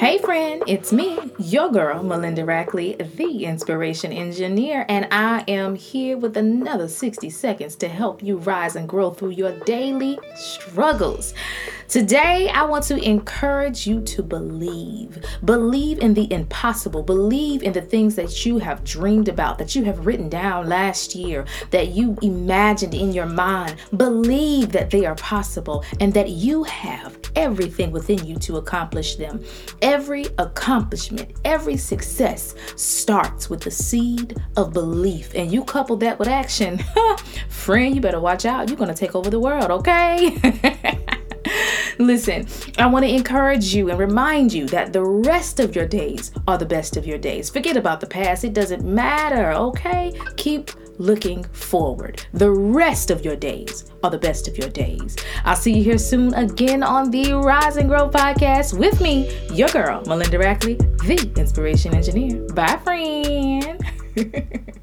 Hey, friend, it's me, your girl, Melinda Rackley, the inspiration engineer, and I am here with another 60 seconds to help you rise and grow through your daily struggles. Today, I want to encourage you to believe. Believe in the impossible. Believe in the things that you have dreamed about, that you have written down last year, that you imagined in your mind. Believe that they are possible and that you have everything within you to accomplish them. Every accomplishment, every success starts with the seed of belief. And you couple that with action, friend, you better watch out. You're going to take over the world, okay? Listen, I want to encourage you and remind you that the rest of your days are the best of your days. Forget about the past, it doesn't matter, okay? Keep looking forward. The rest of your days are the best of your days. I'll see you here soon again on the Rise and Grow podcast with me, your girl, Melinda Rackley, the inspiration engineer. Bye, friend.